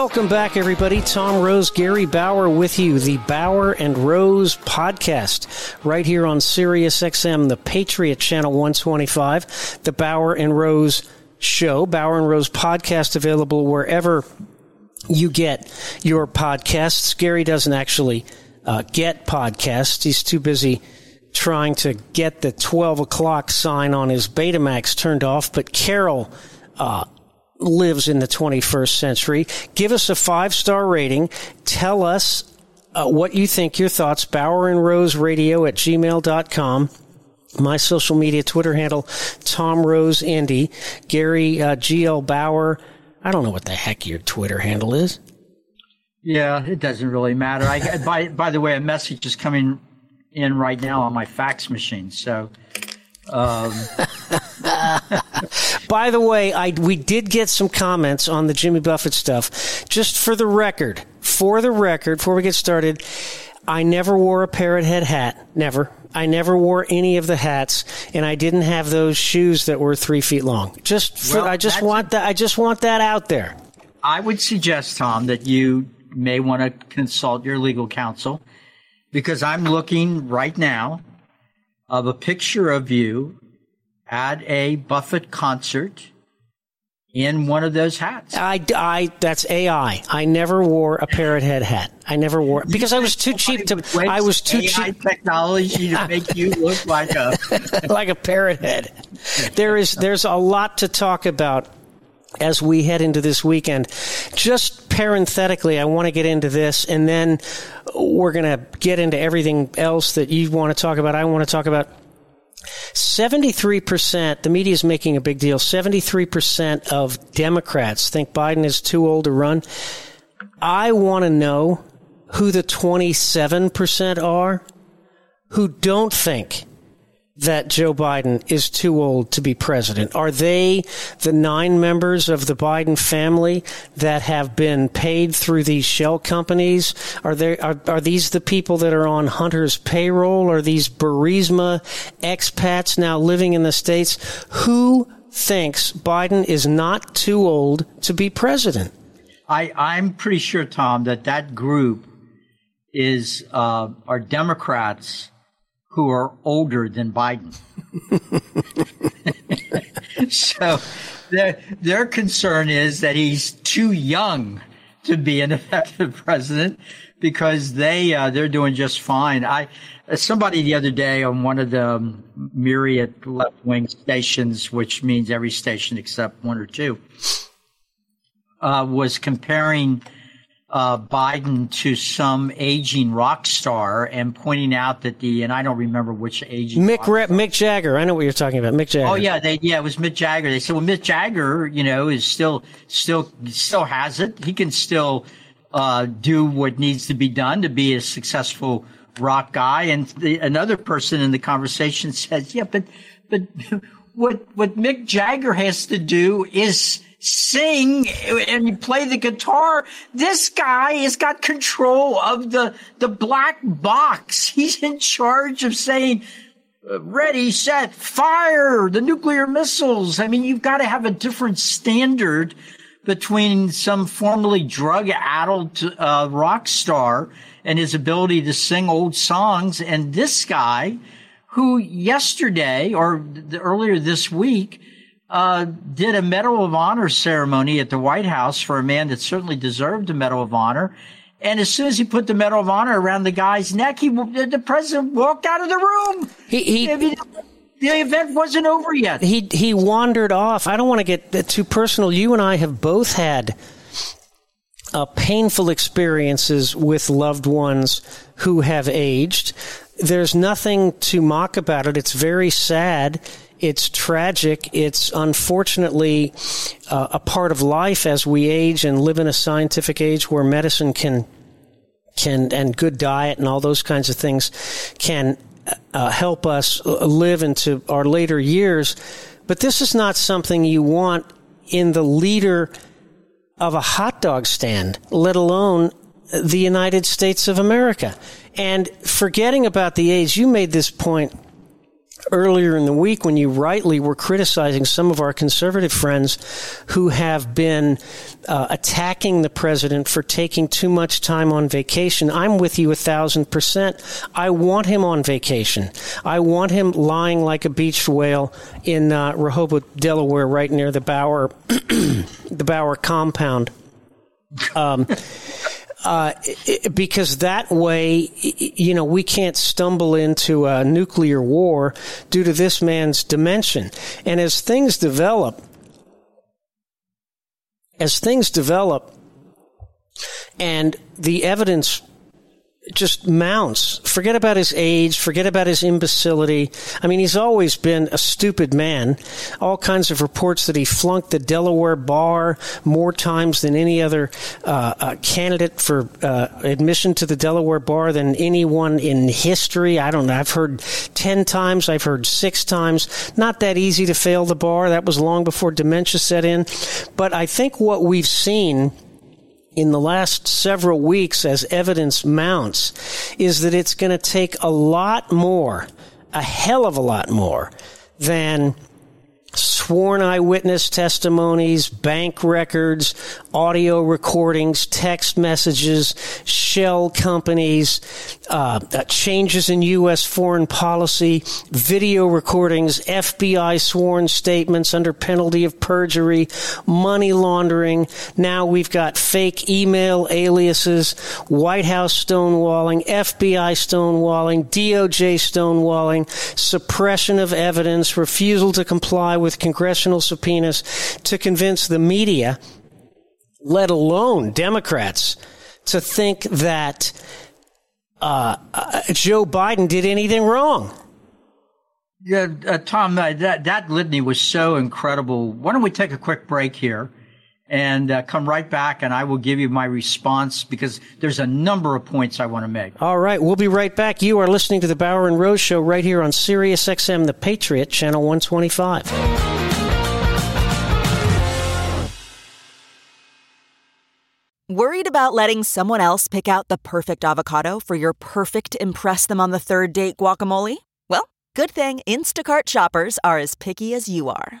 Welcome back, everybody. Tom Rose, Gary Bauer with you, the Bauer and Rose podcast, right here on Sirius XM, the Patriot Channel 125, the Bauer and Rose show, Bauer and Rose podcast available wherever you get your podcasts. Gary doesn't actually uh, get podcasts. He's too busy trying to get the 12 o'clock sign on his Betamax turned off. But Carol, uh, lives in the 21st century. Give us a five star rating. Tell us uh, what you think, your thoughts. Bauer and Rose Radio at gmail.com. My social media Twitter handle, Tom Rose Indy. Gary uh, GL Bauer. I don't know what the heck your Twitter handle is. Yeah, it doesn't really matter. I, by, by the way, a message is coming in right now on my fax machine. So, um, By the way, I we did get some comments on the Jimmy Buffett stuff. Just for the record, for the record, before we get started, I never wore a parrot head hat. Never. I never wore any of the hats, and I didn't have those shoes that were three feet long. Just for, Well, I just want that. I just want that out there. I would suggest, Tom, that you may want to consult your legal counsel because I'm looking right now of a picture of you at a Buffett concert in one of those hats. I, I that's AI. I never wore a parrot head hat. I never wore because I was too cheap to. I was too AI cheap. technology to make you look like a. like a parrot head. There is there's a lot to talk about as we head into this weekend. Just parenthetically, I want to get into this, and then we're going to get into everything else that you want to talk about. I want to talk about. 73%, the media is making a big deal. 73% of Democrats think Biden is too old to run. I want to know who the 27% are who don't think that Joe Biden is too old to be president? Are they the nine members of the Biden family that have been paid through these shell companies? Are there are, are these the people that are on Hunter's payroll? Are these Burisma expats now living in the states? Who thinks Biden is not too old to be president? I, I'm pretty sure, Tom, that that group is uh, are Democrats who are older than Biden. so their their concern is that he's too young to be an effective president because they uh, they're doing just fine. I somebody the other day on one of the myriad left wing stations, which means every station except one or two, uh, was comparing uh, Biden to some aging rock star and pointing out that the and I don't remember which aging Mick Mick Jagger. I know what you're talking about. Mick Jagger. Oh yeah, they yeah it was Mick Jagger. They said well Mick Jagger you know is still still still has it. He can still uh, do what needs to be done to be a successful rock guy. And the, another person in the conversation says yeah but but what what Mick Jagger has to do is sing and play the guitar. This guy has got control of the the black box. He's in charge of saying ready, set, fire, the nuclear missiles. I mean, you've got to have a different standard between some formerly drug addled uh, rock star and his ability to sing old songs and this guy who yesterday or th- earlier this week uh, did a Medal of Honor ceremony at the White House for a man that certainly deserved a Medal of Honor. And as soon as he put the Medal of Honor around the guy's neck, he the president walked out of the room. He, he, I mean, the event wasn't over yet. he he wandered off. I don't want to get too personal. You and I have both had uh, painful experiences with loved ones who have aged. there's nothing to mock about it. It's very sad. It's tragic. It's unfortunately uh, a part of life as we age and live in a scientific age where medicine can can and good diet and all those kinds of things can uh, help us live into our later years. But this is not something you want in the leader of a hot dog stand, let alone the United States of America. And forgetting about the age, you made this point earlier in the week when you rightly were criticizing some of our conservative friends who have been uh, attacking the president for taking too much time on vacation. I'm with you a thousand percent. I want him on vacation. I want him lying like a beached whale in uh, Rehoboth, Delaware, right near the Bauer, the Bauer compound. Um, uh, because that way, you know, we can't stumble into a nuclear war due to this man's dementia. And as things develop, as things develop, and the evidence just mounts. Forget about his age. Forget about his imbecility. I mean, he's always been a stupid man. All kinds of reports that he flunked the Delaware bar more times than any other uh, uh, candidate for uh, admission to the Delaware bar than anyone in history. I don't know. I've heard 10 times. I've heard six times. Not that easy to fail the bar. That was long before dementia set in. But I think what we've seen in the last several weeks as evidence mounts is that it's going to take a lot more, a hell of a lot more than sworn eyewitness testimonies, bank records, audio recordings, text messages, shell companies, uh, uh, changes in U.S. foreign policy, video recordings, FBI sworn statements under penalty of perjury, money laundering. Now we've got fake email aliases, White House stonewalling, FBI stonewalling, DOJ stonewalling, suppression of evidence, refusal to comply with congressional subpoenas to convince the media, let alone Democrats, to think that uh, uh, Joe Biden did anything wrong. Yeah, uh, Tom, that that litany was so incredible. Why don't we take a quick break here and uh, come right back, and I will give you my response because there's a number of points I want to make. All right, we'll be right back. You are listening to the Bauer and Rose Show right here on Sirius XM, the Patriot, channel 125. Worried about letting someone else pick out the perfect avocado for your perfect Impress Them on the Third Date guacamole? Well, good thing Instacart shoppers are as picky as you are.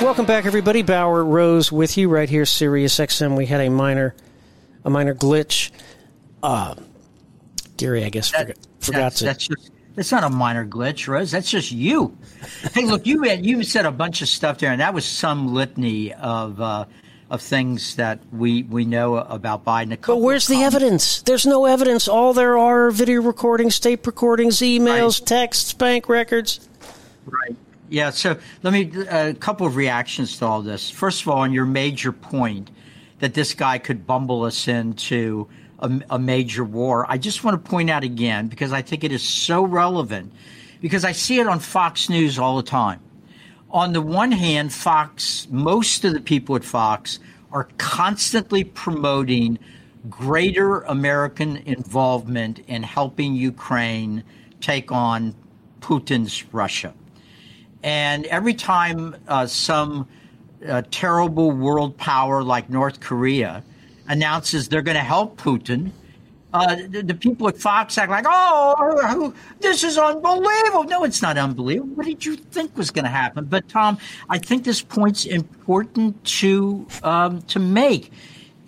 Welcome back, everybody. Bauer Rose with you right here, Sirius XM. We had a minor, a minor glitch. Uh, Gary, I guess, that, forgot, forgot that's, to. That's just, that's not a minor glitch, Rose. That's just you. hey, look, you had, you said a bunch of stuff there, and that was some litany of. Uh, of things that we we know about Biden. but where's the evidence? There's no evidence. All there are video recordings, tape recordings, emails, right. texts, bank records. Right. Yeah. So let me uh, a couple of reactions to all this. First of all, on your major point that this guy could bumble us into a, a major war, I just want to point out again because I think it is so relevant because I see it on Fox News all the time on the one hand, Fox, most of the people at Fox are constantly promoting greater American involvement in helping Ukraine take on Putin's Russia. And every time uh, some uh, terrible world power like North Korea announces they're going to help Putin, uh, the, the, people at Fox act like, oh, this is unbelievable. No, it's not unbelievable. What did you think was going to happen? But Tom, I think this point's important to um, to make.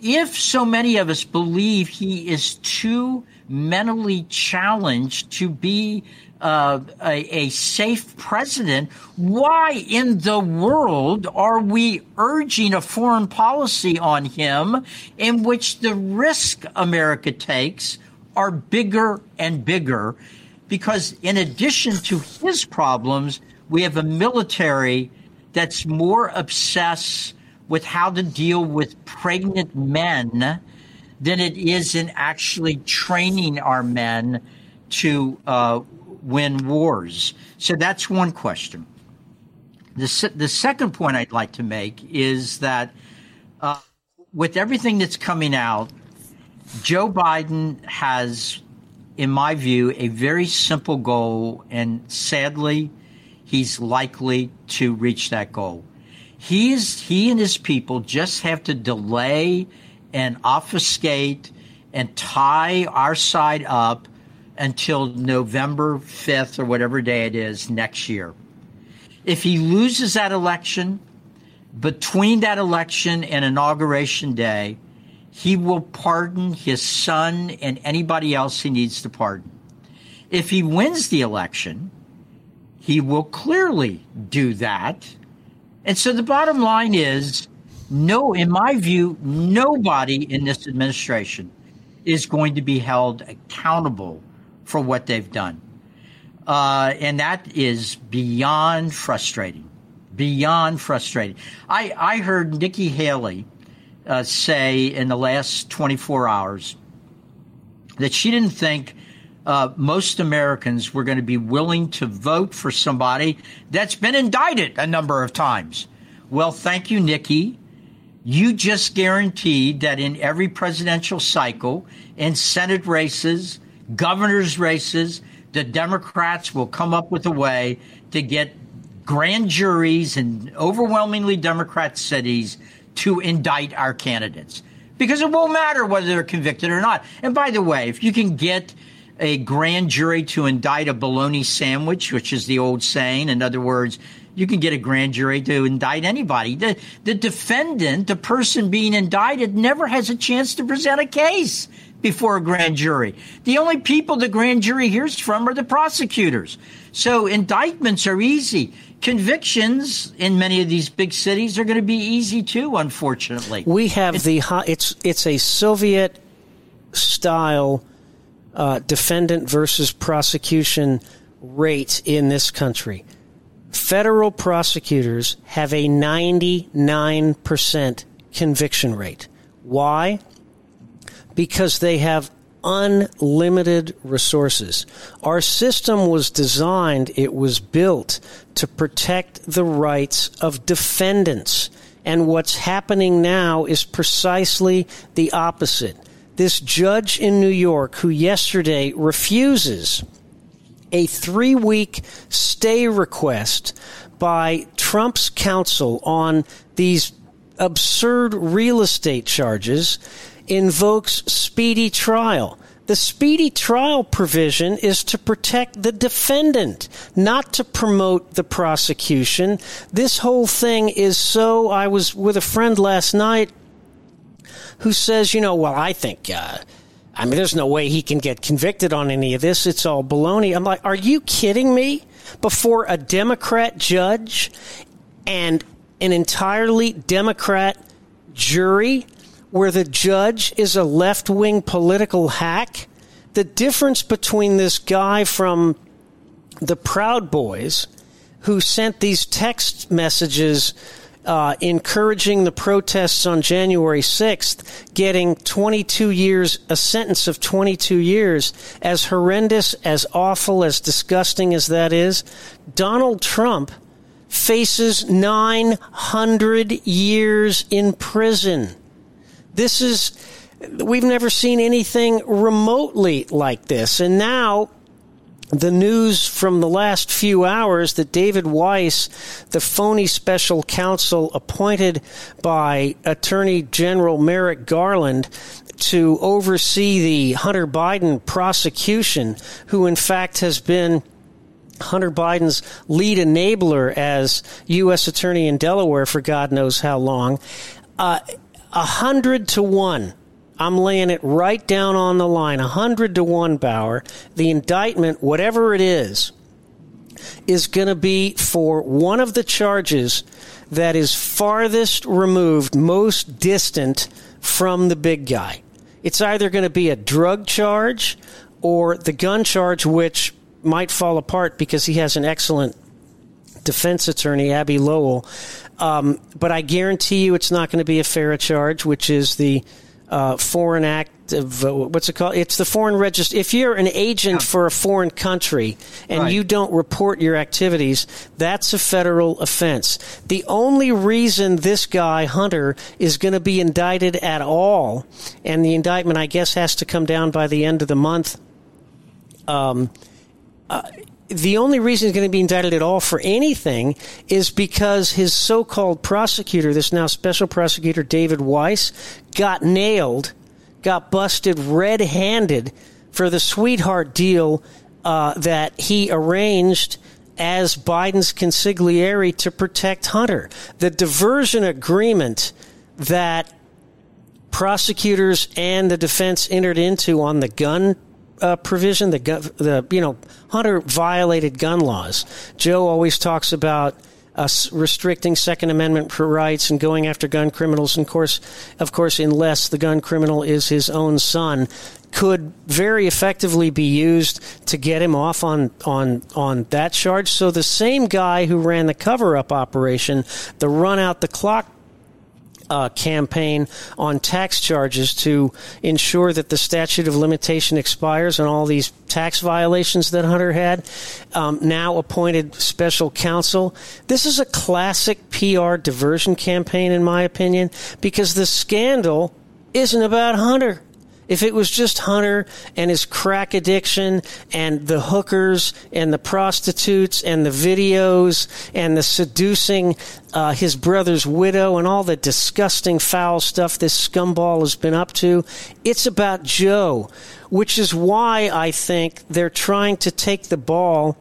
If so many of us believe he is too mentally challenged to be uh, a, a safe president, why in the world are we urging a foreign policy on him in which the risk America takes are bigger and bigger? Because in addition to his problems, we have a military that's more obsessed with how to deal with pregnant men than it is in actually training our men to uh, win wars. So that's one question. The, the second point I'd like to make is that uh, with everything that's coming out, Joe Biden has, in my view, a very simple goal, and sadly, he's likely to reach that goal. He is he and his people just have to delay and obfuscate and tie our side up until November 5th or whatever day it is next year. If he loses that election, between that election and inauguration day, he will pardon his son and anybody else he needs to pardon. If he wins the election, he will clearly do that. And so the bottom line is no, in my view, nobody in this administration is going to be held accountable for what they've done. Uh, and that is beyond frustrating. Beyond frustrating. I, I heard Nikki Haley uh, say in the last 24 hours that she didn't think uh, most Americans were going to be willing to vote for somebody that's been indicted a number of times. Well, thank you, Nikki. You just guaranteed that in every presidential cycle, in Senate races, governor's races, the Democrats will come up with a way to get grand juries in overwhelmingly Democrat cities to indict our candidates. Because it won't matter whether they're convicted or not. And by the way, if you can get a grand jury to indict a bologna sandwich, which is the old saying, in other words, you can get a grand jury to indict anybody. The, the defendant, the person being indicted, never has a chance to present a case before a grand jury. The only people the grand jury hears from are the prosecutors. So indictments are easy. Convictions in many of these big cities are going to be easy too, unfortunately. We have it's, the it's it's a Soviet style uh, defendant versus prosecution rate in this country. Federal prosecutors have a 99% conviction rate. Why? Because they have unlimited resources. Our system was designed, it was built to protect the rights of defendants. And what's happening now is precisely the opposite. This judge in New York who yesterday refuses a three week stay request by Trump's counsel on these absurd real estate charges invokes speedy trial. The speedy trial provision is to protect the defendant, not to promote the prosecution. This whole thing is so. I was with a friend last night who says, you know, well, I think, uh, I mean, there's no way he can get convicted on any of this. It's all baloney. I'm like, are you kidding me? Before a Democrat judge and an entirely Democrat jury where the judge is a left wing political hack. The difference between this guy from the Proud Boys who sent these text messages uh, encouraging the protests on January 6th, getting 22 years, a sentence of 22 years, as horrendous, as awful, as disgusting as that is, Donald Trump faces 900 years in prison. This is, we've never seen anything remotely like this. And now, the news from the last few hours that David Weiss, the phony special counsel appointed by Attorney General Merrick Garland to oversee the Hunter Biden prosecution, who in fact has been Hunter Biden's lead enabler as U.S. Attorney in Delaware for God knows how long. Uh, a hundred to one, I'm laying it right down on the line, 100 to 1 Bauer. The indictment, whatever it is, is going to be for one of the charges that is farthest removed, most distant from the big guy. It's either going to be a drug charge or the gun charge, which might fall apart because he has an excellent defense attorney, Abbe Lowell. Um, but I guarantee you it's not going to be a FARA charge, which is the uh, Foreign Act of uh, what's it called? It's the foreign register. If you're an agent for a foreign country and Right. you don't report your activities, that's a federal offense. The only reason this guy Hunter is going to be indicted at all, and the indictment I guess has to come down by the end of the month. Um, uh, the only reason he's going to be indicted at all for anything is because his so-called prosecutor, this now special prosecutor David Weiss, got nailed, got busted red-handed for the sweetheart deal uh, that he arranged as Biden's consigliere to protect Hunter. The diversion agreement that prosecutors and the defense entered into on the gun uh, provision, the the you know Hunter violated gun laws. Joe always talks about restricting Second Amendment rights and going after gun criminals. And of course, of course, unless the gun criminal is his own son, could very effectively be used to get him off on on on that charge. So the same guy who ran the cover up operation, the run out the clock uh, campaign on tax charges to ensure that the statute of limitation expires on all these tax violations that Hunter had. Um, now appointed special counsel. This is a classic PR diversion campaign, in my opinion, because the scandal isn't about Hunter. If it was just Hunter and his crack addiction and the hookers and the prostitutes and the videos and the seducing uh, his brother's widow and all the disgusting foul stuff this scumball has been up to, it's about Joe, which is why I think they're trying to take the ball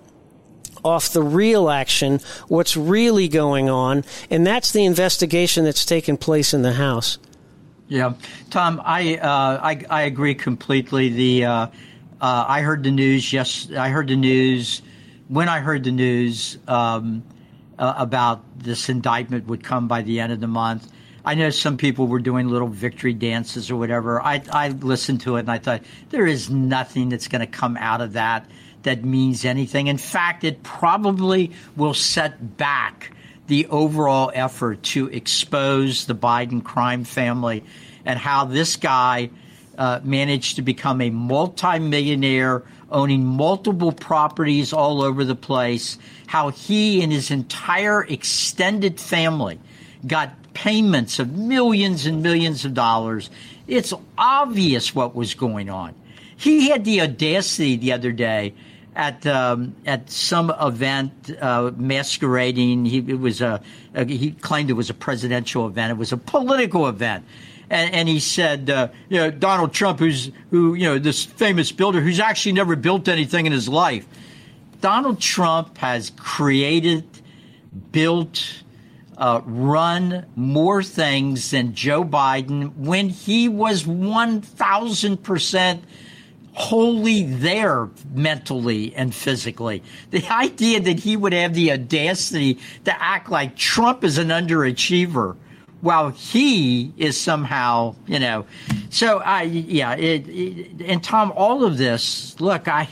off the real action, what's really going on, and that's the investigation that's taken place in the House. Yeah, Tom, I uh, I, I agree completely. The uh, uh, I heard the news. Yes, I heard the news. When I heard the news um, uh, about this indictment would come by the end of the month, I know some people were doing little victory dances or whatever. I I listened to it and I thought there is nothing that's going to come out of that that means anything. In fact, it probably will set back the overall effort to expose the Biden crime family and how this guy uh, managed to become a multimillionaire owning multiple properties all over the place, how he and his entire extended family got payments of millions and millions of dollars. It's obvious what was going on. He had the audacity the other day at um, at some event uh, masquerading. He it was a, a he claimed it was a presidential event. It was a political event. And, and he said, uh, you know, Donald Trump, who's who, you know, this famous builder who's actually never built anything in his life. Donald Trump has created, built, uh, run more things than Joe Biden when he was 1,000% wholly there mentally and physically. The idea that he would have the audacity to act like Trump is an underachiever while he is somehow, you know. So I, yeah, it, it, and Tom, all of this, look, I,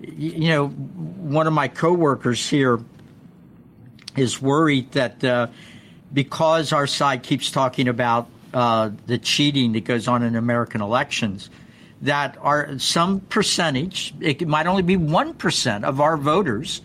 you know, one of my coworkers here is worried that uh, because our side keeps talking about uh, the cheating that goes on in American elections, that are some percentage, it might only be one percent of our voters,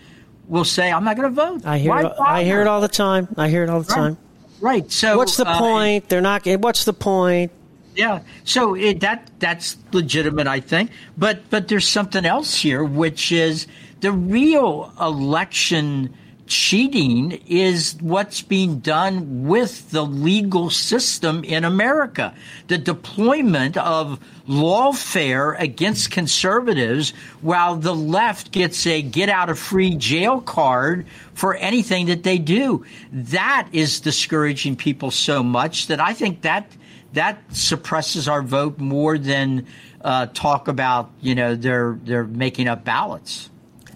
will say, "I'm not going to vote." I hear Why it, I hear it all the time. I hear it all the time. Right. So What's the uh, point? They're not. What's the point? Yeah. So it, that that's legitimate, I think. But but there's something else here, which is the real election cheating is what's being done with the legal system in America. The deployment of lawfare against conservatives while the left gets a get out of free jail card for anything that they do. That is discouraging people so much that I think that that suppresses our vote more than uh, talk about you know they're they're making up ballots.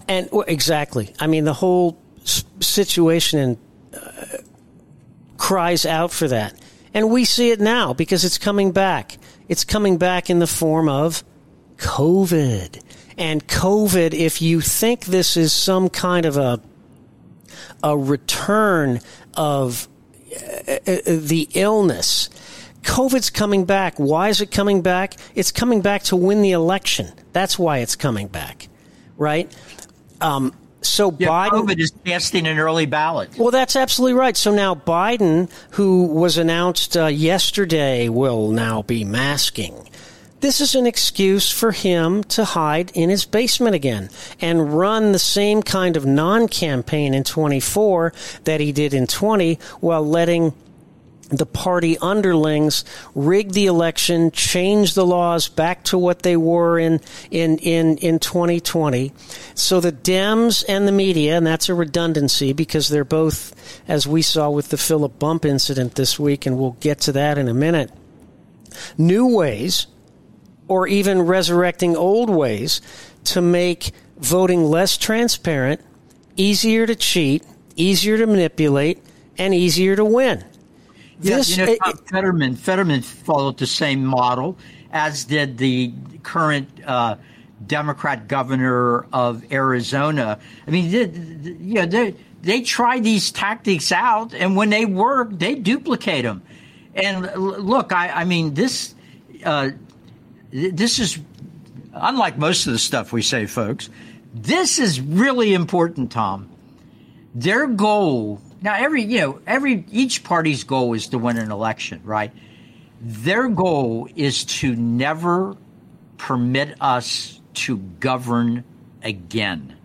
And exactly, I mean the whole situation uh, cries out for that, and we see it now because it's coming back. It's coming back in the form of COVID. And COVID, if you think this is some kind of a a return of uh, uh, the illness, COVID's coming back. Why is it coming back? It's coming back to win the election. That's why it's coming back, right? Um, so Yeah, Biden. COVID is casting an early ballot. Well, that's absolutely right. So now Biden, who was announced uh, yesterday, will now be masking. This is an excuse for him to hide in his basement again and run the same kind of non campaign in 24 that he did in 20 while letting the party underlings rig the election, change the laws back to what they were in, in, in, in 2020. So the Dems and the media, and that's a redundancy because they're both, as we saw with the Philip Bump incident this week, and we'll get to that in a minute, new ways or even resurrecting old ways to make voting less transparent, easier to cheat, easier to manipulate, and easier to win. Yeah, This- you know, it- Fetterman, Fetterman followed the same model, as did the current uh, Democrat governor of Arizona. I mean, they, they- you know, they they try these tactics out, and when they work, they duplicate them. And l- look, I, I mean, this uh, this is unlike most of the stuff we say, folks. This is really important, Tom their goal now every you know every each party's goal is to win an election right their goal is to never permit us to govern again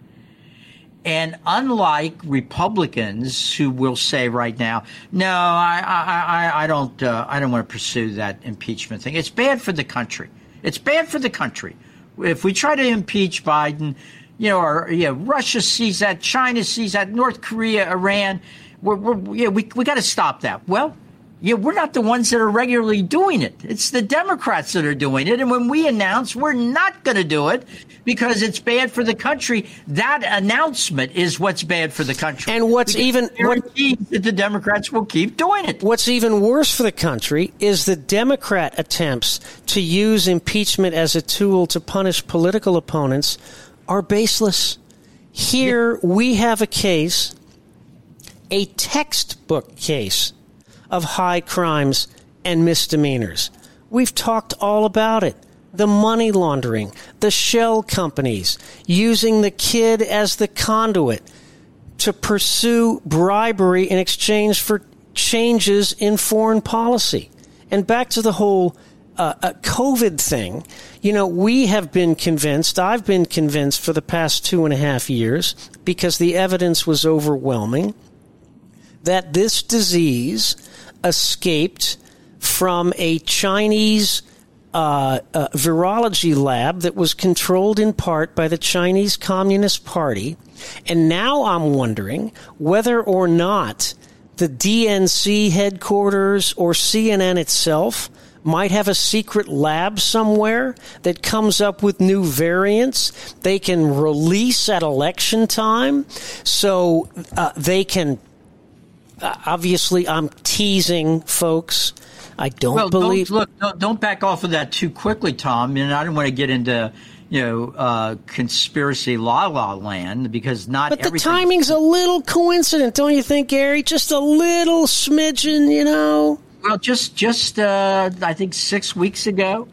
and unlike Republicans who will say right now, no, I, I, I, don't, uh, I don't want to pursue that impeachment thing. It's bad for the country. It's bad for the country. If we try to impeach Biden, you know, or yeah, Russia sees that, China sees that, North Korea, Iran, we're, we're, yeah, we we got to stop that. Well, yeah, we're not the ones that are regularly doing it. It's the Democrats that are doing it. And when we announce we're not going to do it because it's bad for the country, that announcement is what's bad for the country. And what's even- what- that the Democrats will keep doing it. What's even worse for the country is the Democrat attempts to use impeachment as a tool to punish political opponents are baseless. Here we have a case, a textbook case of high crimes and misdemeanors. We've talked all about it. The money laundering, the shell companies, using the kid as the conduit to pursue bribery in exchange for changes in foreign policy. And back to the whole uh, COVID thing, you know, we have been convinced, I've been convinced for the past two and a half years, because the evidence was overwhelming, that this disease escaped from a Chinese uh, uh, virology lab that was controlled in part by the Chinese Communist Party. And now I'm wondering whether or not the DNC headquarters or CNN itself might have a secret lab somewhere that comes up with new variants they can release at election time so uh, they can uh, obviously I'm teasing folks. I don't Well, believe. don't, look, don't, don't back off of that too quickly, Tom. And I don't want to get into, you know, uh, conspiracy la la land because not but the timing's a little coincident, don't you think, Gary? Just a little smidgen, you know. Well, just just uh, I think six weeks ago,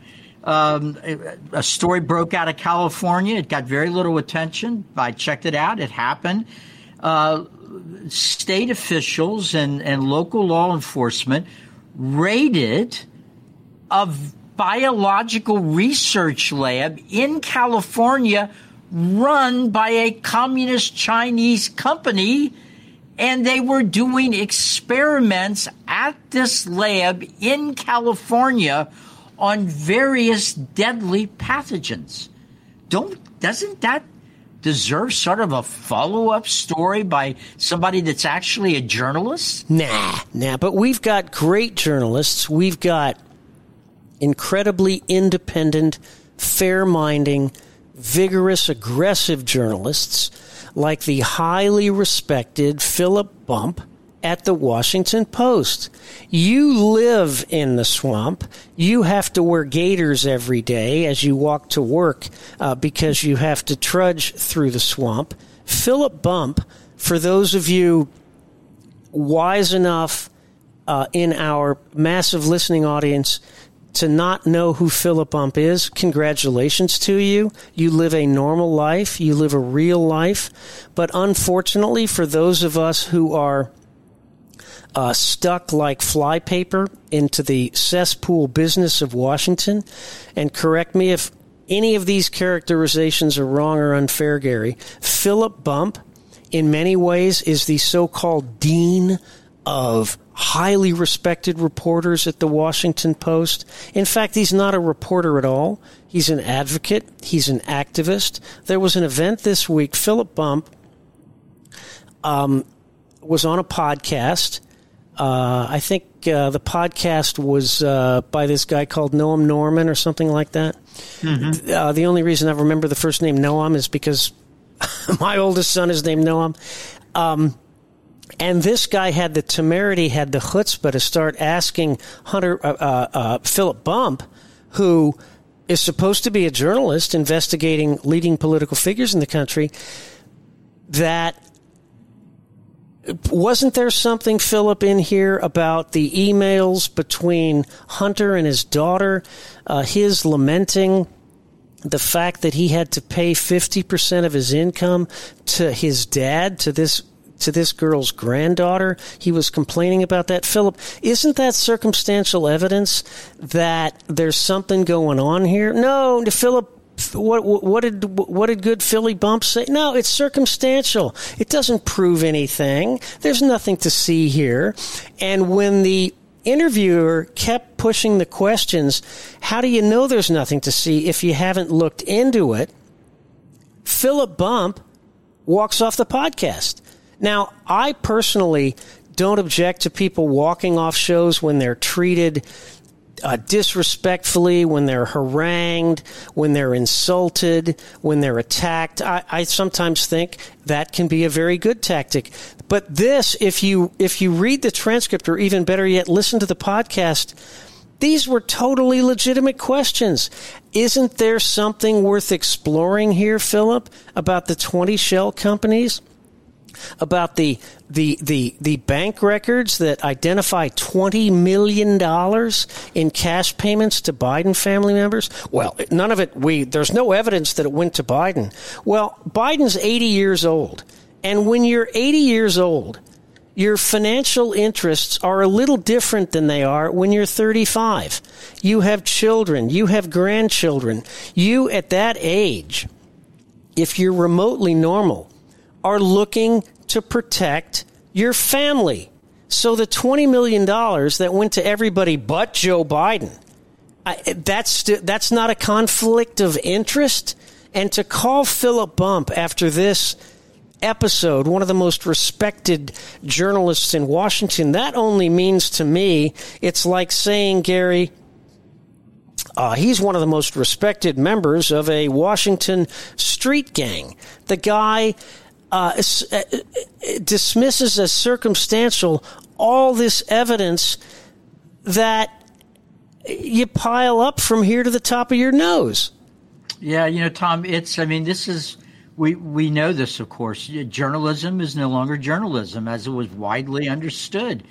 um, a story broke out of California. It got very little attention. I checked it out. It happened. Uh, state officials and, and local law enforcement raided a biological research lab in California run by a communist Chinese company and they were doing experiments at this lab in California on various deadly pathogens. Don't doesn't that deserve sort of a follow-up story by somebody that's actually a journalist? Nah, nah. But we've got great journalists. We've got incredibly independent, fair minding, vigorous, aggressive journalists like the highly respected Philip Bump at the Washington Post. You live in the swamp. You have to wear gaiters every day as you walk to work uh, because you have to trudge through the swamp. Philip Bump, for those of you wise enough uh, in our massive listening audience to not know who Philip Bump is, congratulations to you. You live a normal life, you live a real life. But unfortunately, for those of us who are uh, stuck like flypaper into the cesspool business of Washington, and correct me if any of these characterizations are wrong or unfair, Gary. Philip Bump, in many ways, is the so called dean of highly respected reporters at the Washington Post. In fact, he's not a reporter at all. He's an advocate. He's an activist. There was an event this week. Philip Bump um, was on a podcast. Uh, I think uh, the podcast was uh, by this guy called Noam Norman or something like that. Mm-hmm. Uh, the only reason I remember the first name Noam is because my oldest son is named Noam. Um, and this guy had the temerity, had the chutzpah to start asking Hunter uh, uh, uh, Philip Bump, who is supposed to be a journalist investigating leading political figures in the country, that wasn't there something, Philip, in here about the emails between Hunter and his daughter, uh, his lamenting the fact that he had to pay 50% of his income to his dad, to this to this girl's granddaughter. He was complaining about that. Philip, isn't that circumstantial evidence that there's something going on here? No, Philip. What, what did what did good Philly Bump say? No, it's circumstantial. It doesn't prove anything. There's nothing to see here. And when the interviewer kept pushing the questions, how do you know there's nothing to see if you haven't looked into it? Philip Bump walks off the podcast. Now, I personally don't object to people walking off shows when they're treated uh, disrespectfully, when they're harangued, when they're insulted, when they're attacked. I, I, sometimes think that can be a very good tactic. But this, if you if you read the transcript, or even better yet, listen to the podcast, these were totally legitimate questions. Isn't there something worth exploring here, Philip, about the twenty shell companies? About the the the the bank records that identify twenty million dollars in cash payments to Biden family members. Well, none of it. We there's no evidence that it went to Biden. Well, Biden's eighty years old, and when you're eighty years old, your financial interests are a little different than they are when you're 35. You have children, you have grandchildren. You at that age, if you're remotely normal, are looking to protect your family. So the $20 million that went to everybody but Joe Biden, I, that's, that's not a conflict of interest. And to call Philip Bump after this episode, one of the most respected journalists in Washington, that only means to me it's like saying, Gary, uh, he's one of the most respected members of a Washington street gang. The guy uh, uh, dismisses as circumstantial all this evidence that you pile up from here to the top of your nose. Yeah, you know, Tom, it's, I mean, this is, we, we know this, of course. Journalism is no longer journalism as it was widely understood,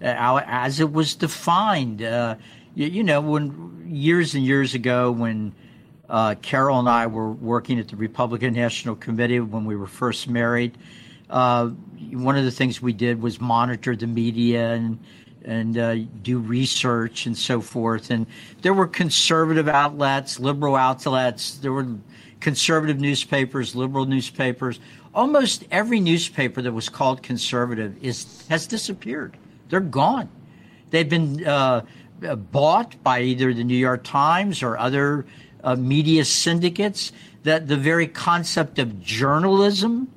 uh, as it was defined. Uh, you, you, know, when years and years ago, when uh, Carol and I were working at the Republican National Committee when we were first married. Uh, one of the things we did was monitor the media and and uh, do research and so forth. And there were conservative outlets, liberal outlets. There were conservative newspapers, liberal newspapers. Almost every newspaper that was called conservative is has disappeared. They're gone. They've been uh, bought by either the New York Times or other uh, media syndicates, that the very concept of journalism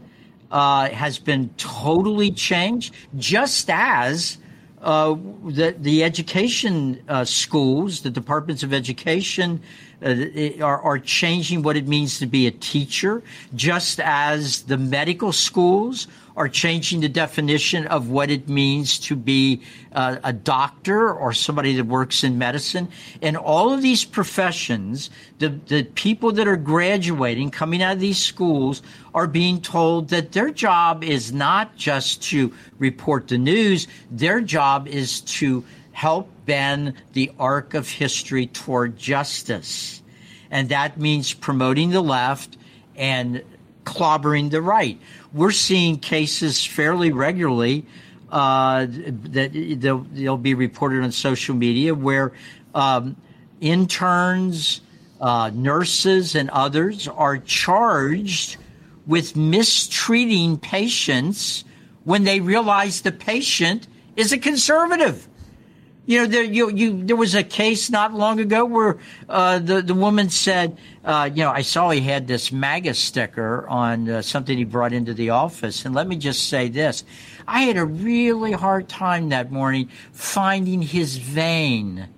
uh, has been totally changed, just as uh, the the education uh, schools, the departments of education, uh, are are changing what it means to be a teacher, just as the medical schools are changing the definition of what it means to be uh, a doctor or somebody that works in medicine. And all of these professions, the, the people that are graduating, coming out of these schools, are being told that their job is not just to report the news, their job is to help bend the arc of history toward justice. And that means promoting the left and clobbering the right we're seeing cases fairly regularly uh, that they'll, they'll, be reported on social media where um, interns, uh, nurses, and others are charged with mistreating patients when they realize the patient is a conservative. You know, there you, you there was a case not long ago where uh, the the woman said, uh, you know, I saw he had this MAGA sticker on uh, something he brought into the office, and let me just say this: I had a really hard time that morning finding his vein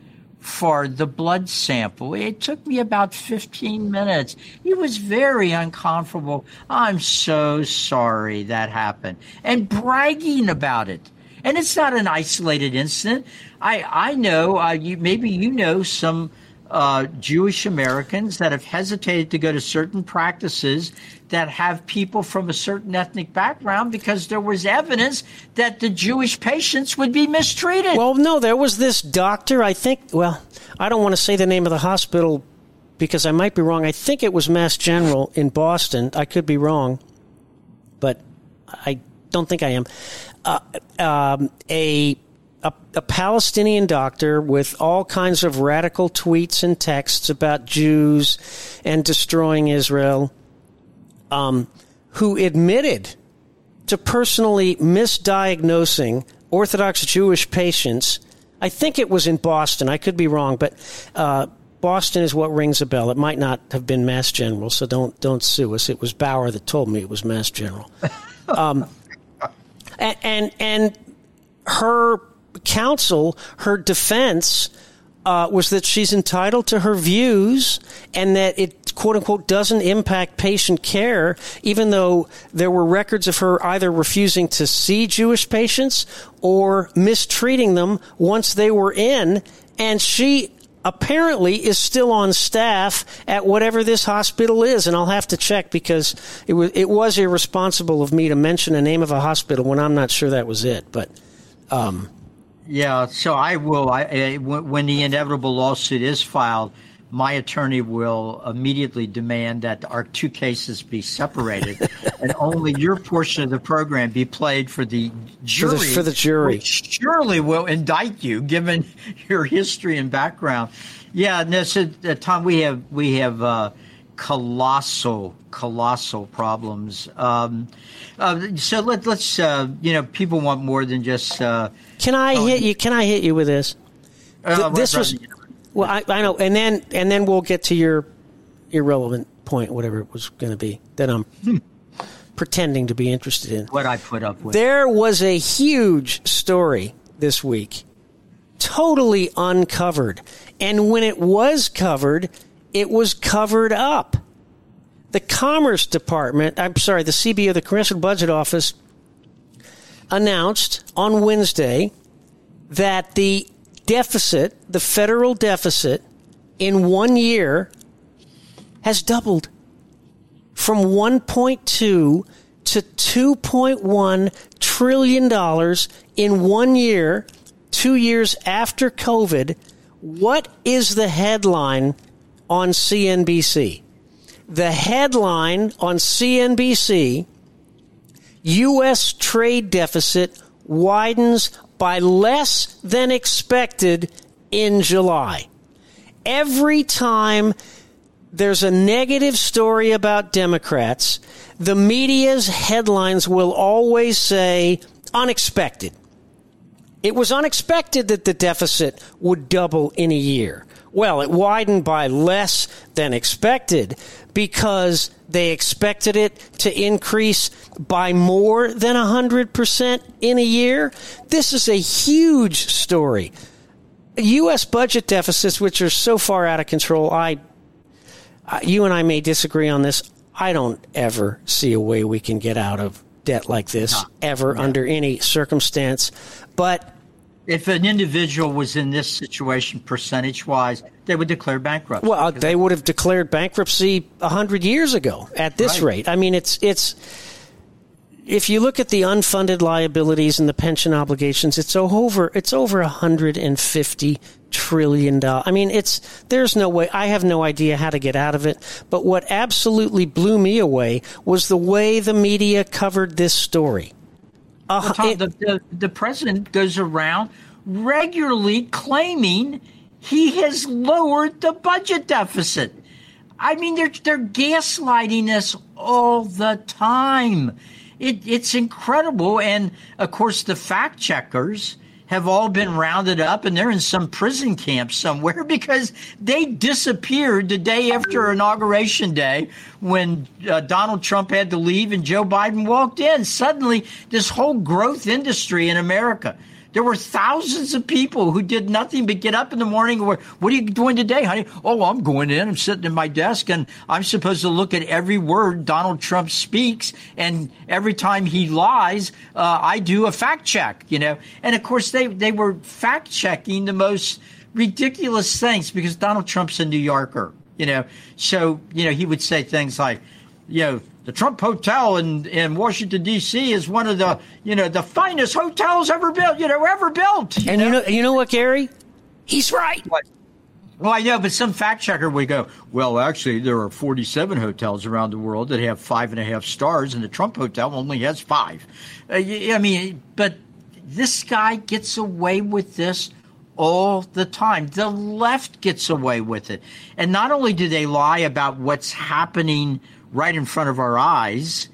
for the blood sample. It took me about 15 minutes. He was very uncomfortable. I'm so sorry that happened. And bragging about it. And it's not an isolated incident. I, I know, uh, you, maybe you know some uh, Jewish Americans that have hesitated to go to certain practices that have people from a certain ethnic background because there was evidence that the Jewish patients would be mistreated. Well, no, there was this doctor, I think, well, I don't want to say the name of the hospital because I might be wrong. I think it was Mass General in Boston. I could be wrong, but I don't think I am uh, um, a, a, a Palestinian doctor with all kinds of radical tweets and texts about Jews and destroying Israel, um, who admitted to personally misdiagnosing Orthodox Jewish patients. I think it was in Boston. I could be wrong, but uh, Boston is what rings a bell. It might not have been Mass General, so don't don't sue us. It was Bauer that told me it was Mass General. Um, and, and, and her counsel, her defense, uh, was that she's entitled to her views and that it quote unquote doesn't impact patient care, even though there were records of her either refusing to see Jewish patients or mistreating them once they were in. And she apparently is still on staff at whatever this hospital is, and I'll have to check because it was it was irresponsible of me to mention the name of a hospital when I'm not sure that was it. But um, yeah, so I will. I, I, when the inevitable lawsuit is filed, my attorney will immediately demand that our two cases be separated and only your portion of the program be played for the jury. For the, for the jury. surely will indict you given your history and background. Yeah, no, so, uh, Tom, we have we have uh, colossal, colossal problems. Um, uh, so let, us uh, you know, people want more than just. Uh, can I hit you? Can I hit you with this? Uh, Th- this was. Well, I, I know, and then and then we'll get to your irrelevant point, whatever it was going to be that I'm pretending to be interested in. What I put up with. There was a huge story this week, totally uncovered, and when it was covered, it was covered up. The Commerce Department, I'm sorry, the CBO, the Congressional Budget Office, announced on Wednesday that the deficit, the federal deficit, in one year has doubled from 1.2 to 2.1 trillion dollars in one year, two years after COVID. What is the headline on CNBC? The headline on CNBC U.S. trade deficit widens by less than expected in July. Every time there's a negative story about Democrats, the media's headlines will always say unexpected. It was unexpected that the deficit would double in a year. Well, it widened by less than expected, because they expected it to increase by more than 100% in a year. This is a huge story. U.S. budget deficits, which are so far out of control, I, you and I may disagree on this. I don't ever see a way we can get out of debt like this no. ever no. under any circumstance. But if an individual was in this situation percentage wise, they would declare bankruptcy. Well, they would have declared bankruptcy a hundred years ago at this right. rate. I mean, it's it's if you look at the unfunded liabilities and the pension obligations, it's over it's over a hundred and fifty trillion dollars. I mean, it's there's no way. I have no idea how to get out of it. But what absolutely blew me away was the way the media covered this story. Uh, Tom, it, the, the, the president goes around regularly claiming he has lowered the budget deficit. I mean, they're they're gaslighting us all the time. It, it's incredible, and of course, the fact checkers have all been rounded up and they're in some prison camp somewhere because they disappeared the day after inauguration day when uh, Donald Trump had to leave and Joe Biden walked in. Suddenly, this whole growth industry in America there were thousands of people who did nothing but get up in the morning. What are you doing today, honey? Oh, I'm going in. I'm sitting at my desk and I'm supposed to look at every word Donald Trump speaks. And every time he lies, uh, I do a fact check, you know? And of course, they, they were fact checking the most ridiculous things because Donald Trump's a New Yorker, you know? So, you know, he would say things like, you know, the Trump Hotel in, in Washington D.C. is one of the you know the finest hotels ever built you know ever built. You and know? you know you know what, Gary? He's right. What? Well, I know, but some fact checker would go, well, actually, there are 47 hotels around the world that have five and a half stars, and the Trump Hotel only has five. Uh, I mean, but this guy gets away with this all the time. The left gets away with it. And not only do they lie about what's happening right in front of our eyes,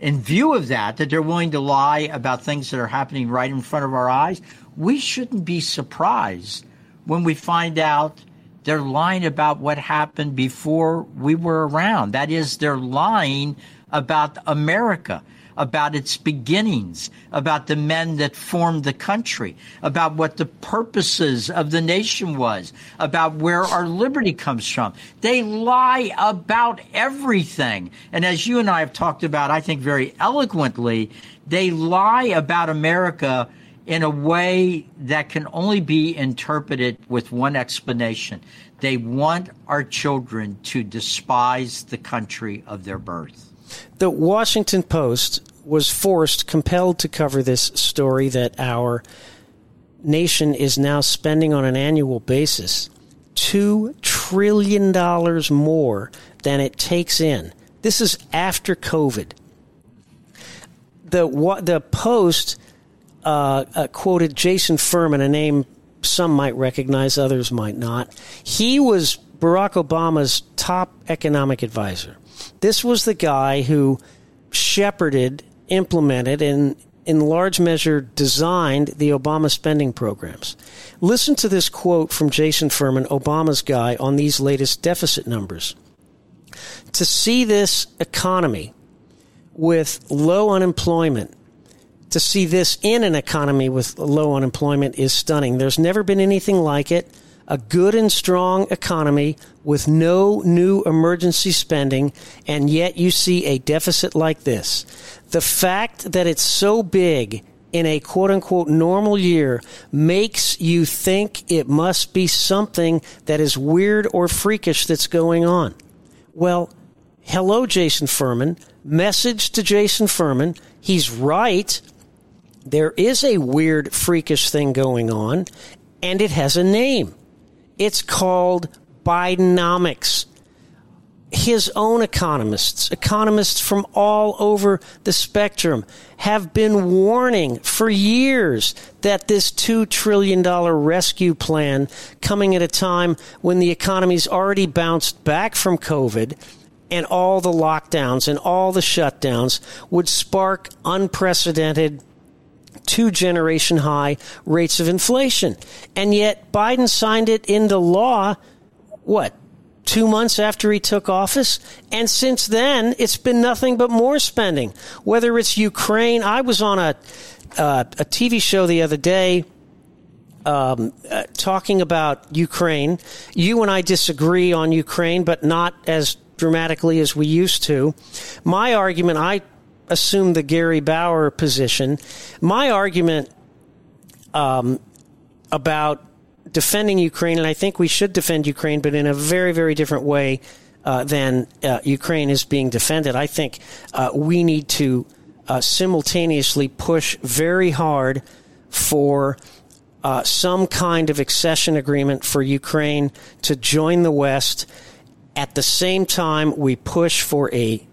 in view of that, that they're willing to lie about things that are happening right in front of our eyes, we shouldn't be surprised when we find out they're lying about what happened before we were around. That is, they're lying about America about its beginnings, about the men that formed the country, about what the purposes of the nation was, about where our liberty comes from. They lie about everything. And as you and I have talked about, I think very eloquently, they lie about America in a way that can only be interpreted with one explanation. They want our children to despise the country of their birth. The Washington Post was forced, compelled to cover this story that our nation is now spending on an annual basis $2 trillion more than it takes in. This is after COVID. The, the Post uh, uh, quoted Jason Furman, a name some might recognize, others might not. He was Barack Obama's top economic advisor. This was the guy who shepherded, implemented, and in large measure designed the Obama spending programs. Listen to this quote from Jason Furman, Obama's guy, on these latest deficit numbers. To see this economy with low unemployment, to see this in an economy with low unemployment is stunning. There's never been anything like it a good and strong economy with no new emergency spending, and yet you see a deficit like this. The fact that it's so big in a quote unquote normal year makes you think it must be something that is weird or freakish that's going on. Well, hello, Jason Furman. Message to Jason Furman. He's right. There is a weird, freakish thing going on, and it has a name. It's called Bidenomics. His own economists, economists from all over the spectrum, have been warning for years that this $2 trillion rescue plan, coming at a time when the economy's already bounced back from COVID, and all the lockdowns and all the shutdowns would spark unprecedented two generation high rates of inflation. And yet Biden signed it into law, what, two months after he took office. And since then, it's been nothing but more spending. Whether it's Ukraine, I was on a, uh, a TV show the other day um, uh, talking about Ukraine. You and I disagree on Ukraine, but not as dramatically as we used to. My argument, I assume the Gary Bauer position. My argument um, about defending Ukraine, and I think we should defend Ukraine, but in a very, very different way uh, than uh, Ukraine is being defended. I think uh, we need to uh, simultaneously push very hard for uh, some kind of accession agreement for Ukraine to join the West. At the same time, we push for a,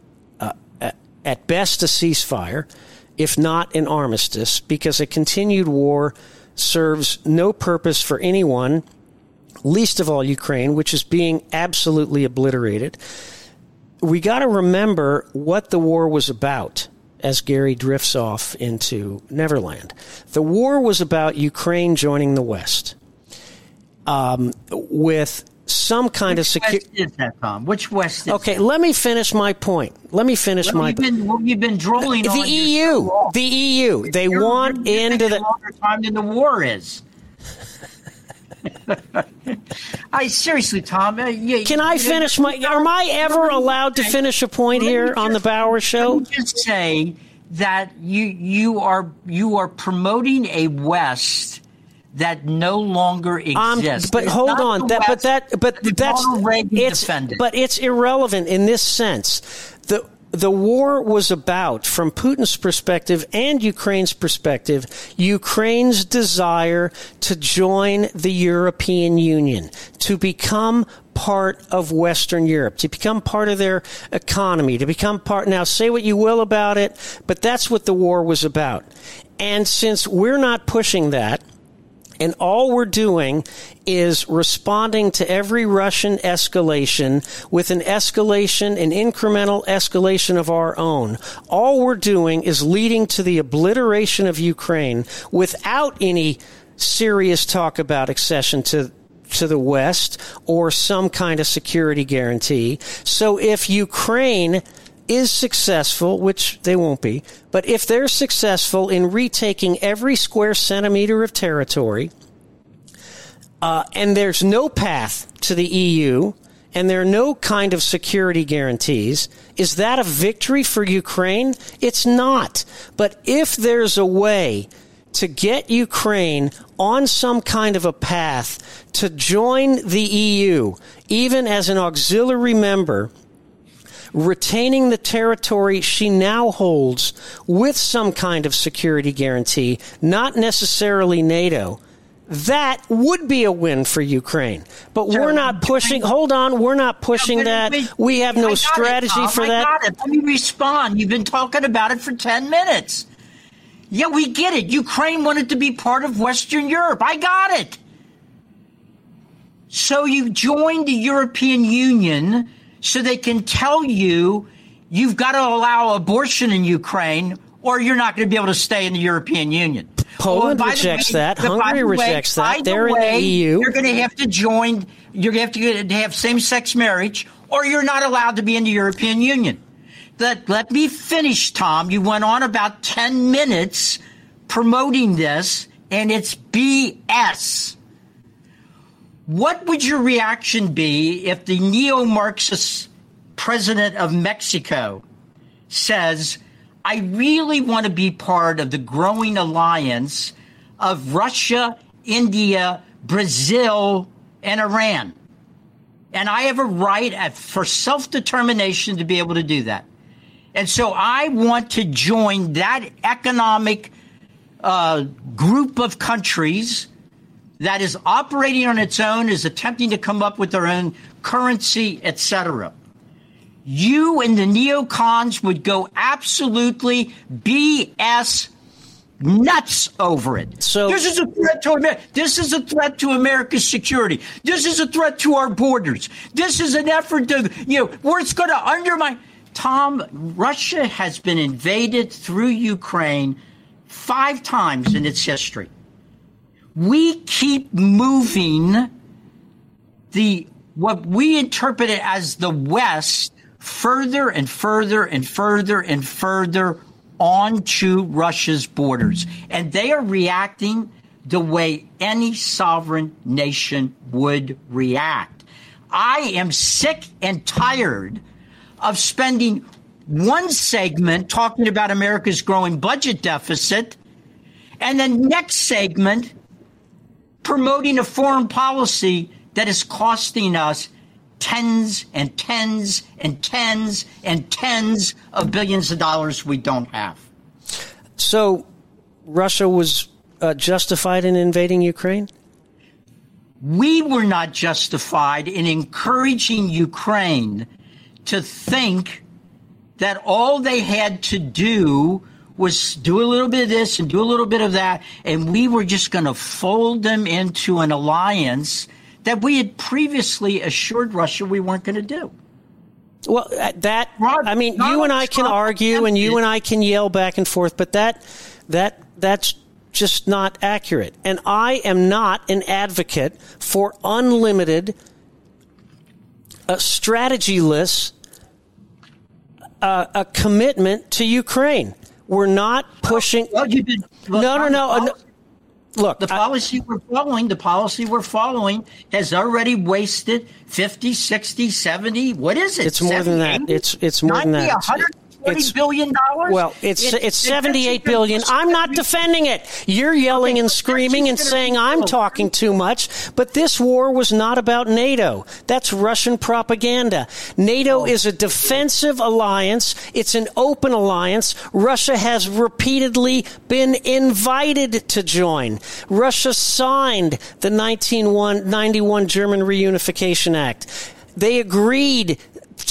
at best, a ceasefire, if not an armistice, because a continued war serves no purpose for anyone, least of all Ukraine, which is being absolutely obliterated. We got to remember what the war was about as Gary drifts off into Neverland. The war was about Ukraine joining the West um, with some kind Which of security. Is that, Tom? Which West is Okay, that? let me finish my point. Let me finish my have you been, what have been drooling the on? You're EU. The EU. They You're- want you're into the longer time than the war is. I seriously, Tom. Uh, yeah, Can I you know, finish my? Am I ever allowed to finish a point here on the just- Bauer show? just say that you you are you are promoting a West that no longer Um, exists. but It's hold on, that, but that, but that that's it's, defended. but it's irrelevant in this sense. The the war was about, from Putin's perspective and Ukraine's perspective, Ukraine's desire to join the European Union, to become part of Western Europe, to become part of their economy, to become part. Now, say what you will about it, but that's what the war was about. And since we're not pushing that, and all we're doing is responding to every Russian escalation with an escalation, an incremental escalation of our own. All we're doing is leading to the obliteration of Ukraine without any serious talk about accession to to the West or some kind of security guarantee. So if Ukraine is successful, which they won't be, but if they're successful in retaking every square centimeter of territory, uh, and there's no path to the EU, and there are no kind of security guarantees, is that a victory for Ukraine? It's not. But if there's a way to get Ukraine on some kind of a path to join the EU, even as an auxiliary member, retaining the territory she now holds with some kind of security guarantee, not necessarily NATO, that would be a win for Ukraine. But Sure. we're not pushing, hold on, we're not pushing that. wait, We have no got it, strategy for I that. got it. Let me respond. You've been talking about it for 10 minutes. Yeah, we get it. Ukraine wanted to be part of Western Europe. I got it. So you joined the European Union so they can tell you you've got to allow abortion in Ukraine or you're not going to be able to stay in the European Union. Poland rejects way- that. Hungary way- rejects that. by the They're in the EU. You're going to have to join. You're going to have to have same-sex marriage, or you're not allowed to be in the European Union. Let let me finish, Tom. You went on about ten minutes promoting this, and it's BS. What would your reaction be if the neo-Marxist president of Mexico says, I really want to be part of the growing alliance of Russia, India, Brazil, and Iran. And I have a right at, for self determination to be able to do that. And so I want to join that economic uh, group of countries that is operating on its own, is attempting to come up with their own currency, etc you and the neocons would go absolutely BS nuts over it. So- this is a threat to America. This is a threat to America's security. This is a threat to our borders. This is an effort to, you know, where it's going to undermine. Tom, Russia has been invaded through Ukraine five times in its history. We keep moving the what we interpret it as the West further and further and further and further onto Russia's borders. And they are reacting the way any sovereign nation would react. I am sick and tired of spending one segment talking about America's growing budget deficit and the next segment promoting a foreign policy that is costing us tens and tens and tens and tens of billions of dollars we don't have. So, Russia was uh, justified in invading Ukraine? We were not justified in encouraging Ukraine to think that all they had to do was do a little bit of this and do a little bit of that, and we were just going to fold them into an alliance that we had previously assured Russia we weren't going to do. Well, uh, that I mean, you and I can argue, and you and I can yell back and forth, but that that that's just not accurate. And I am not an advocate for unlimited, uh, strategyless, uh, a commitment to Ukraine. We're not pushing. Well, you did. no, no, no. Uh, look, the policy I, we're following, the policy we're following has already wasted 50, 60, 70, what is it? It's more than that. It's it's more 90, than that. 100 it's, billion dollars. Well, it's it's, it's seventy-eight billion. I'm not defending it. You're yelling okay, and screaming and saying I'm talking too much. But this war was not about NATO. That's Russian propaganda. NATO oh. is a defensive alliance. It's an open alliance. Russia has repeatedly been invited to join. Russia signed the 1991 German Reunification Act. They agreed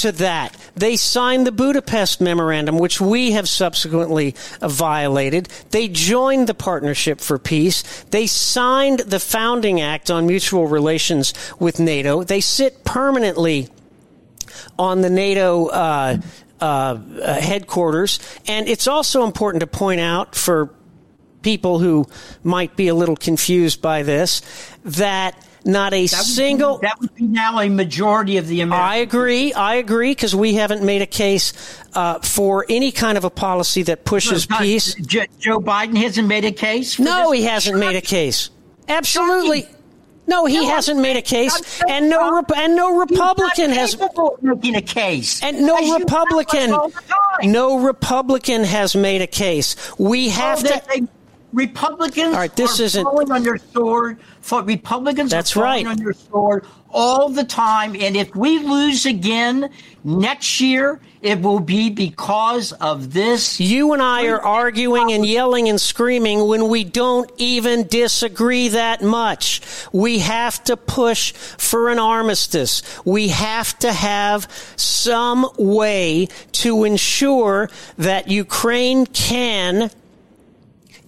to that. They signed the Budapest Memorandum, which we have subsequently violated. They joined the Partnership for Peace. They signed the Founding Act on Mutual Relations with NATO. They sit permanently on the NATO uh, uh, uh, headquarters. And it's also important to point out for people who might be a little confused by this that not a that single. Be, that would be now a majority of the Americans. I agree. I agree because we haven't made a case uh, for any kind of a policy that pushes no, peace. Joe Biden hasn't made a case. no, this? he hasn't made a case. Absolutely. No, he no, hasn't made a case, and no and no Republican has making a case, and no Republican, no Republican has made a case. We have oh, to. They, Republicans All right, this are isn't, falling on their sword. For Republicans that's are falling right. on their sword all the time. And if we lose again next year, it will be because of this. You and I are arguing and yelling and screaming when we don't even disagree that much. We have to push for an armistice. We have to have some way to ensure that Ukraine can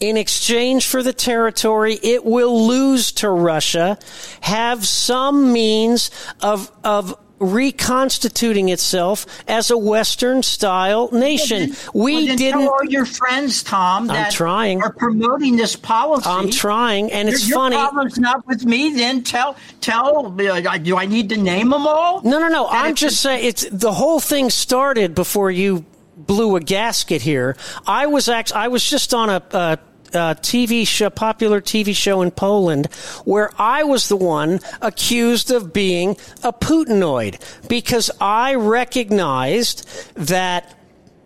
in exchange for the territory it will lose to Russia, have some means of, of reconstituting itself as a Western style nation. Well, we well, didn't. Tell all your friends, Tom, that I'm trying. are promoting this policy. I'm trying, and it's your, funny. Your problem's not with me. Then tell tell. Uh, do I need to name them all? No, no, no. That I'm just saying it's the whole thing started before you blew a gasket here. I was actually I was just on a. Uh, uh, TV show, popular TV show in Poland, where I was the one accused of being a Putinoid because I recognized that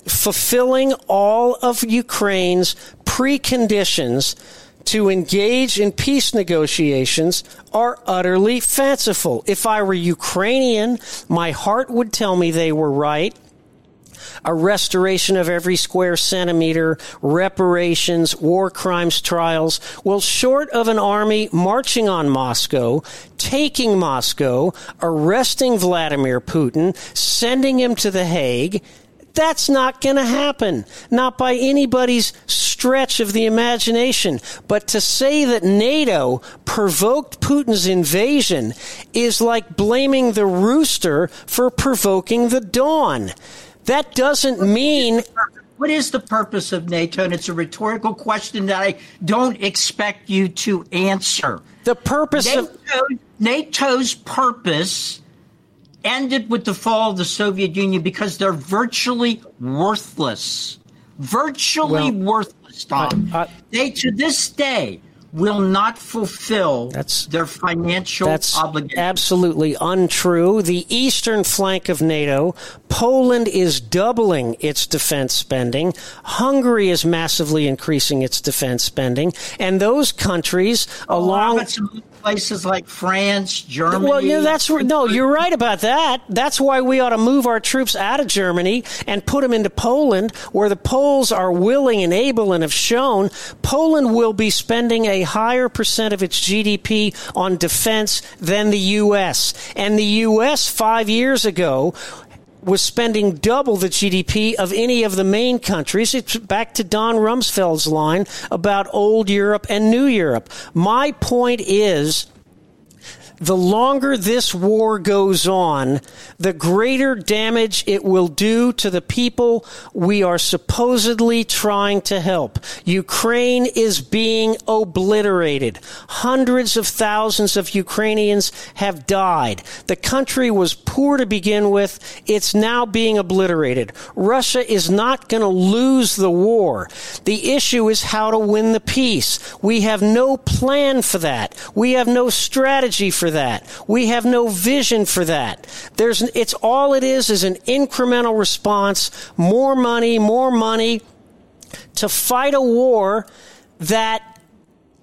fulfilling all of Ukraine's preconditions to engage in peace negotiations are utterly fanciful. If I were Ukrainian, my heart would tell me they were right a restoration of every square centimeter, reparations, war crimes trials. Well, short of an army marching on Moscow, taking Moscow, arresting Vladimir Putin, sending him to The Hague, that's not going to happen. Not by anybody's stretch of the imagination. But to say that NATO provoked Putin's invasion is like blaming the rooster for provoking the dawn. That doesn't mean. What is the purpose of NATO? And it's a rhetorical question that I don't expect you to answer. The purpose NATO, of NATO's purpose ended with the fall of the Soviet Union because they're virtually worthless. Virtually Well, worthless, Tom. I- I- they, to this day, will not fulfill That's- their financial That's obligations. absolutely untrue. The eastern flank of NATO, Poland is doubling its defense spending. Hungary is massively increasing its defense spending. And those countries, oh, along Along places like France, Germany. Well, no, that's no. You're right about that. That's why we ought to move our troops out of Germany and put them into Poland, where the Poles are willing and able and have shown Poland will be spending a higher percent of its GDP on defense than the U.S. And the U.S. five years ago was spending double the GDP of any of the main countries. It's back to Don Rumsfeld's line about old Europe and new Europe. My point is the longer this war goes on, the greater damage it will do to the people we are supposedly trying to help. Ukraine is being obliterated. Hundreds of thousands of Ukrainians have died. The country was poor to begin with. It's now being obliterated. Russia is not going to lose the war. The issue is how to win the peace. We have no plan for that. We have no strategy for that. We have no vision for that. There's, it's all it is is an incremental response, more money, more money to fight a war that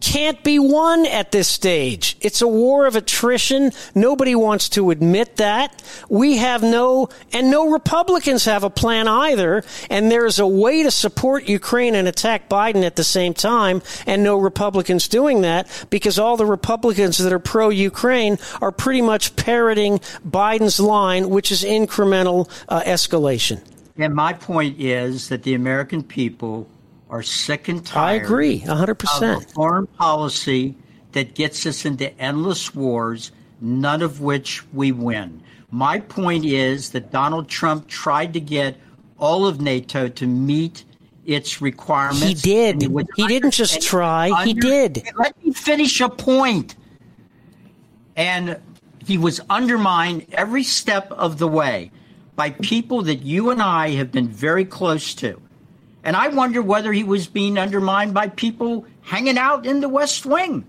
can't be won at this stage. It's a war of attrition. Nobody wants to admit that. We have no, and no Republicans have a plan either. And there's a way to support Ukraine and attack Biden at the same time, and no Republicans doing that because all the Republicans that are pro Ukraine are pretty much parroting Biden's line, which is incremental uh, escalation. And my point is that the American people are sick and I tired. agree, 100%. Foreign policy that gets us into endless wars, none of which we win. My point is that Donald Trump tried to get all of NATO to meet its requirements. He did. was He didn't just try, he did. Let me finish a point. And he was undermined every step of the way by people that you and I have been very close to. And I wonder whether he was being undermined by people hanging out in the West Wing.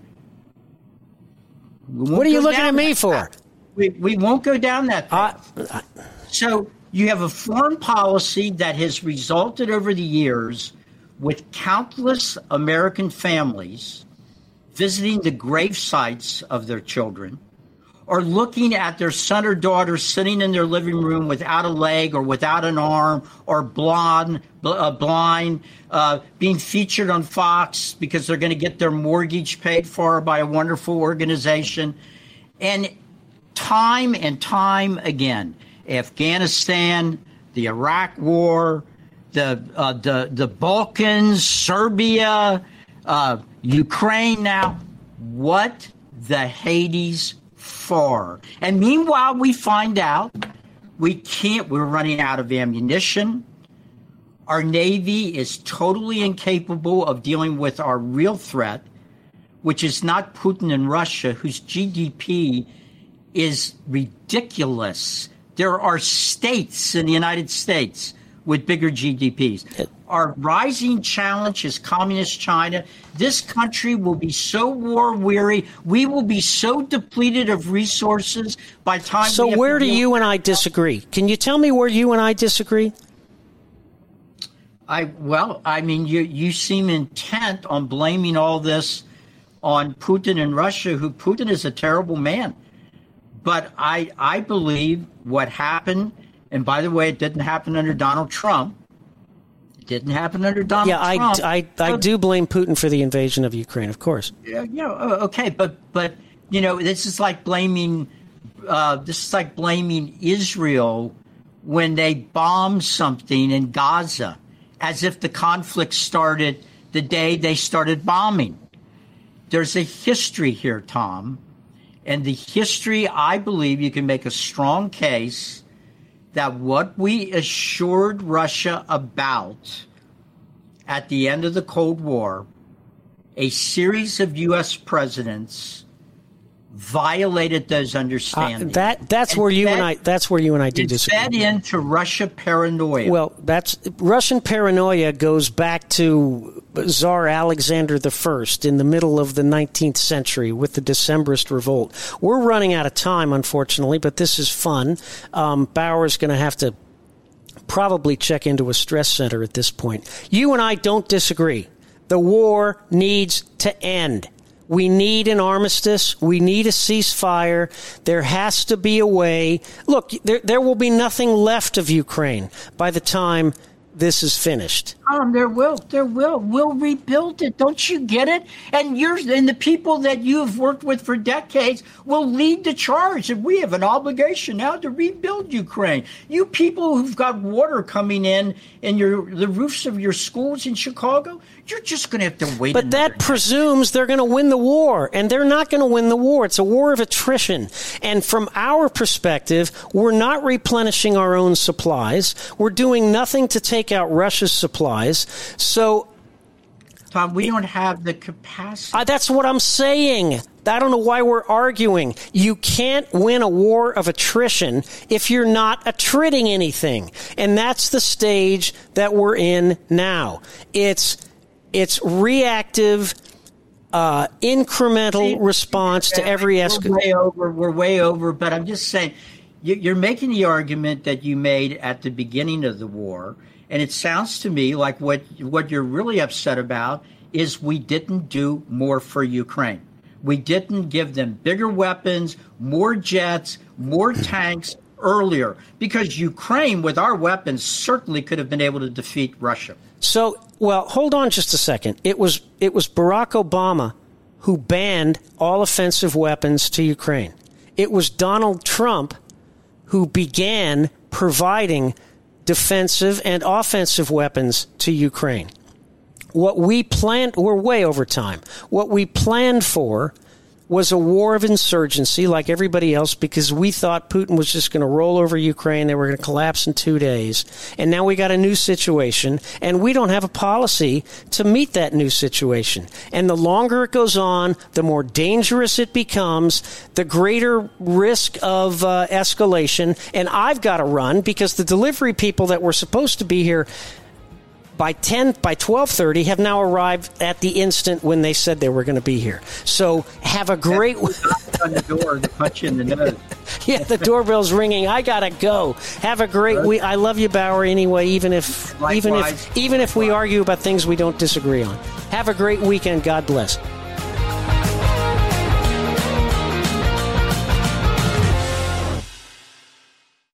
What are you looking at me for? path. We, we won't go down that path. I, So you have a foreign policy that has resulted over the years with countless American families visiting the grave sites of their children or looking at their son or daughter sitting in their living room without a leg or without an arm or blonde, bl- uh, blind, uh, being featured on Fox because they're going to get their mortgage paid for by a wonderful organization. And time and time again, Afghanistan, the Iraq War, the uh, the the Balkans, Serbia, uh, Ukraine. Now, what the Hades for? And meanwhile, we find out we can't. We're running out of ammunition. Our Navy is totally incapable of dealing with our real threat, which is not Putin and Russia, whose GDP is ridiculous. There are states in the United States with bigger GDPs. Our rising challenge is communist China. This country will be so war weary. We will be so depleted of resources by time. so where do you and I disagree? Can you tell me where you and I disagree? I well, I mean, you you seem intent on blaming all this on Putin and Russia. Who Putin is a terrible man, but I I believe what happened. And by the way, it didn't happen under Donald Trump. It didn't happen under Donald Yeah, I, Trump. I, I do blame Putin for the invasion of Ukraine, of course. Yeah, yeah, uh, okay, but but you know, this is like blaming uh, this is like blaming Israel when they bomb something in Gaza, as if the conflict started the day they started bombing. There's a history here, Tom, and the history. I believe you can make a strong case that what we assured Russia about at the end of the Cold War a series of U.S. presidents violated those Uh, understandings. that that's where you and I that's where you and I do disagree. fed into Russia paranoia. Well, that's Russian paranoia goes back to Tsar Alexander I in the middle of the 19th century with the Decembrist revolt. We're running out of time, unfortunately, but this is fun. Um, Bauer's going to have to probably check into a stress center at this point. You and I don't disagree. The war needs to end. We need an armistice. We need a ceasefire. There has to be a way. Look, there, there will be nothing left of Ukraine by the time this is finished. Um, there will, there will. We'll rebuild it. Don't you get it? And you're, and the people that you have worked with for decades will lead the charge. And we have an obligation now to rebuild Ukraine. You people who've got water coming in in your the roofs of your schools in Chicago, you're just going to have to wait. But that presumes they're going to win the war, and they're not going to win the war. It's a war of attrition. And from our perspective, we're not replenishing our own supplies. We're doing nothing to take out Russia's supplies. So Tom, we don't have the capacity. uh, that's what I'm saying. I don't know why we're arguing. You can't win a war of attrition if you're not attritting anything. And that's the stage that we're in now. It's it's reactive uh, incremental response to every escalation. We're way over. We're way over. But I'm just saying, you- you're making the argument that you made at the beginning of the war, and it sounds to me like what what you're really upset about is we didn't do more for Ukraine. We didn't give them bigger weapons, more jets, more tanks earlier, because Ukraine, with our weapons, certainly could have been able to defeat Russia. So, well, hold on just a second. It was it was Barack Obama who banned all offensive weapons to Ukraine. It was Donald Trump who began providing defensive and offensive weapons to Ukraine. What we planned, we're way over time. What we planned for was a war of insurgency like everybody else because we thought Putin was just going to roll over Ukraine. They were going to collapse in two days. And now we got a new situation and we don't have a policy to meet that new situation. And the longer it goes on, the more dangerous it becomes, the greater risk of uh, escalation. And I've got to run because the delivery people that were supposed to be here by 10 by 12:30 have now arrived at the instant when they said they were going to be here. So have a great on the door to punch in the nose. Yeah, the doorbell's ringing. I got to go. Have a great week. I love you Bauer anyway even if even if even if we argue about things we don't disagree on. Have a great weekend. God bless.